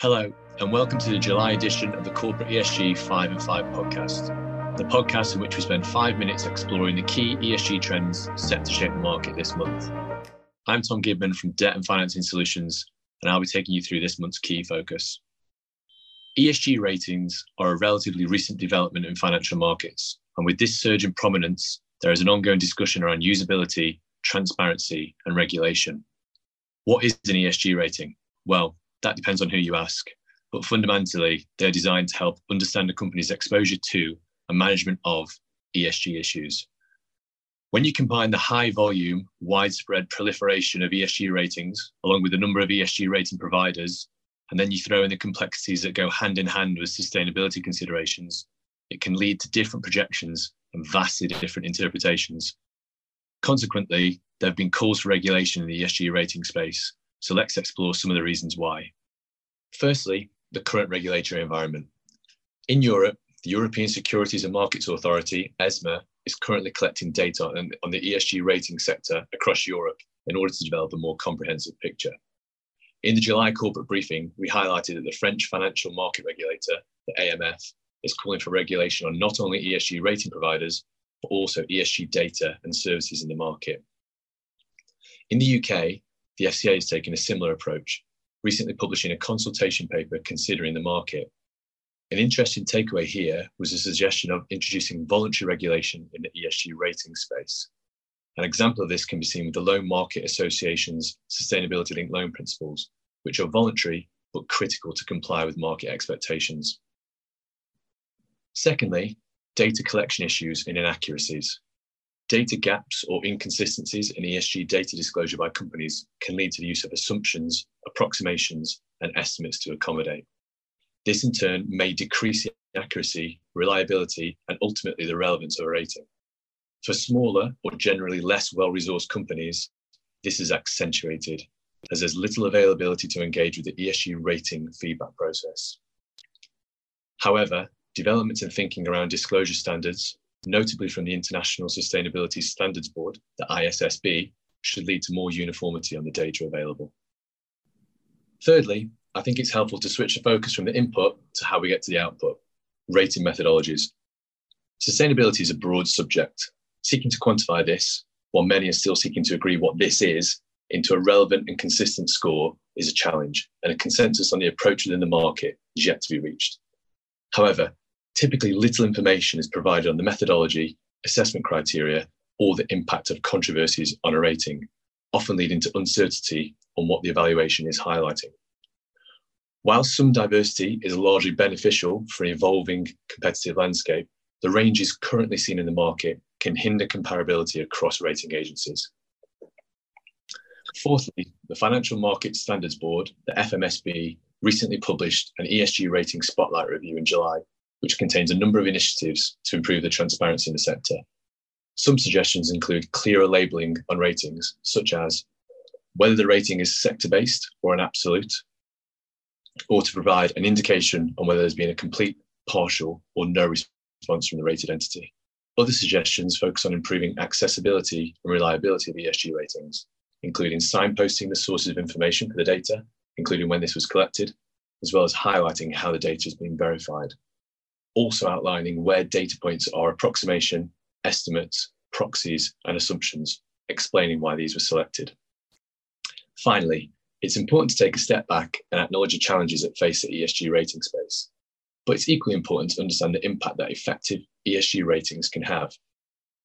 Hello, and welcome to the July edition of the Corporate ESG 5 and 5 podcast, the podcast in which we spend five minutes exploring the key ESG trends set to shape the market this month. I'm Tom Gidman from Debt and Financing Solutions, and I'll be taking you through this month's key focus. ESG ratings are a relatively recent development in financial markets, and with this surge in prominence, there is an ongoing discussion around usability, transparency, and regulation. What is an ESG rating? Well, that depends on who you ask. But fundamentally, they're designed to help understand a company's exposure to and management of ESG issues. When you combine the high volume, widespread proliferation of ESG ratings, along with the number of ESG rating providers, and then you throw in the complexities that go hand in hand with sustainability considerations, it can lead to different projections and vastly different interpretations. Consequently, there have been calls for regulation in the ESG rating space, so let's explore some of the reasons why. Firstly, the current regulatory environment. In Europe, the European Securities and Markets Authority, ESMA, is currently collecting data on, on the ESG rating sector across Europe in order to develop a more comprehensive picture. In the July corporate briefing, we highlighted that the French financial market regulator, the AMF, is calling for regulation on not only ESG rating providers, but also ESG data and services in the market. In the UK, the FCA has taken a similar approach, recently publishing a consultation paper considering the market. An interesting takeaway here was a suggestion of introducing voluntary regulation in the ESG rating space. An example of this can be seen with the Loan Market Association's sustainability linked loan principles, which are voluntary but critical to comply with market expectations. Secondly, data collection issues and inaccuracies. Data gaps or inconsistencies in ESG data disclosure by companies can lead to the use of assumptions, approximations, and estimates to accommodate. This in turn may decrease the accuracy, reliability, and ultimately the relevance of a rating. For smaller or generally less well resourced companies, this is accentuated as there's little availability to engage with the ESG rating feedback process. However, developments in thinking around disclosure standards notably from the International Sustainability Standards Board, the ISSB, should lead to more uniformity on the data available. Thirdly, I think it's helpful to switch the focus from the input to how we get to the output, rating methodologies. Sustainability is a broad subject. Seeking to quantify this, while many are still seeking to agree what this is, into a relevant and consistent score is a challenge, and a consensus on the approach within the market is yet to be reached. However, typically little information is provided on the methodology, assessment criteria, or the impact of controversies on a rating, often leading to uncertainty on what the evaluation is highlighting. While some diversity is largely beneficial for an evolving competitive landscape, the ranges currently seen in the market can hinder comparability across rating agencies. Fourthly, the Financial Market Standards Board, the FMSB, recently published an ESG rating spotlight review in July which contains a number of initiatives to improve the transparency in the sector. Some suggestions include clearer labelling on ratings, such as whether the rating is sector based or an absolute, or to provide an indication on whether there's been a complete, partial, or no response from the rated entity. Other suggestions focus on improving accessibility and reliability of ESG ratings, including signposting the sources of information for the data, including when this was collected, as well as highlighting how the data has been verified also outlining where data points are approximation, estimates, proxies, and assumptions, explaining why these were selected. Finally, it's important to take a step back and acknowledge the challenges that face the ESG rating space. But it's equally important to understand the impact that effective ESG ratings can have.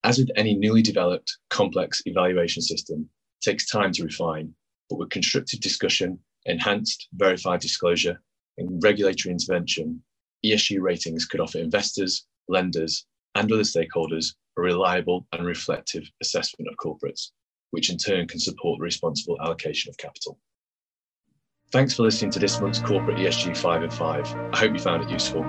As with any newly developed, complex evaluation system, it takes time to refine, but with constructive discussion, enhanced verified disclosure, and regulatory intervention, ESG ratings could offer investors, lenders, and other stakeholders a reliable and reflective assessment of corporates, which in turn can support the responsible allocation of capital. Thanks for listening to this month's Corporate ESG 5 and 5. I hope you found it useful.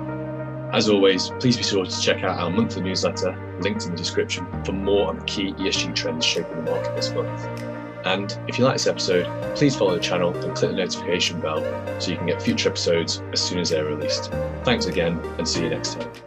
As always, please be sure to check out our monthly newsletter, linked in the description, for more on the key ESG trends shaping the market this month. And if you like this episode, please follow the channel and click the notification bell so you can get future episodes as soon as they're released. Thanks again and see you next time.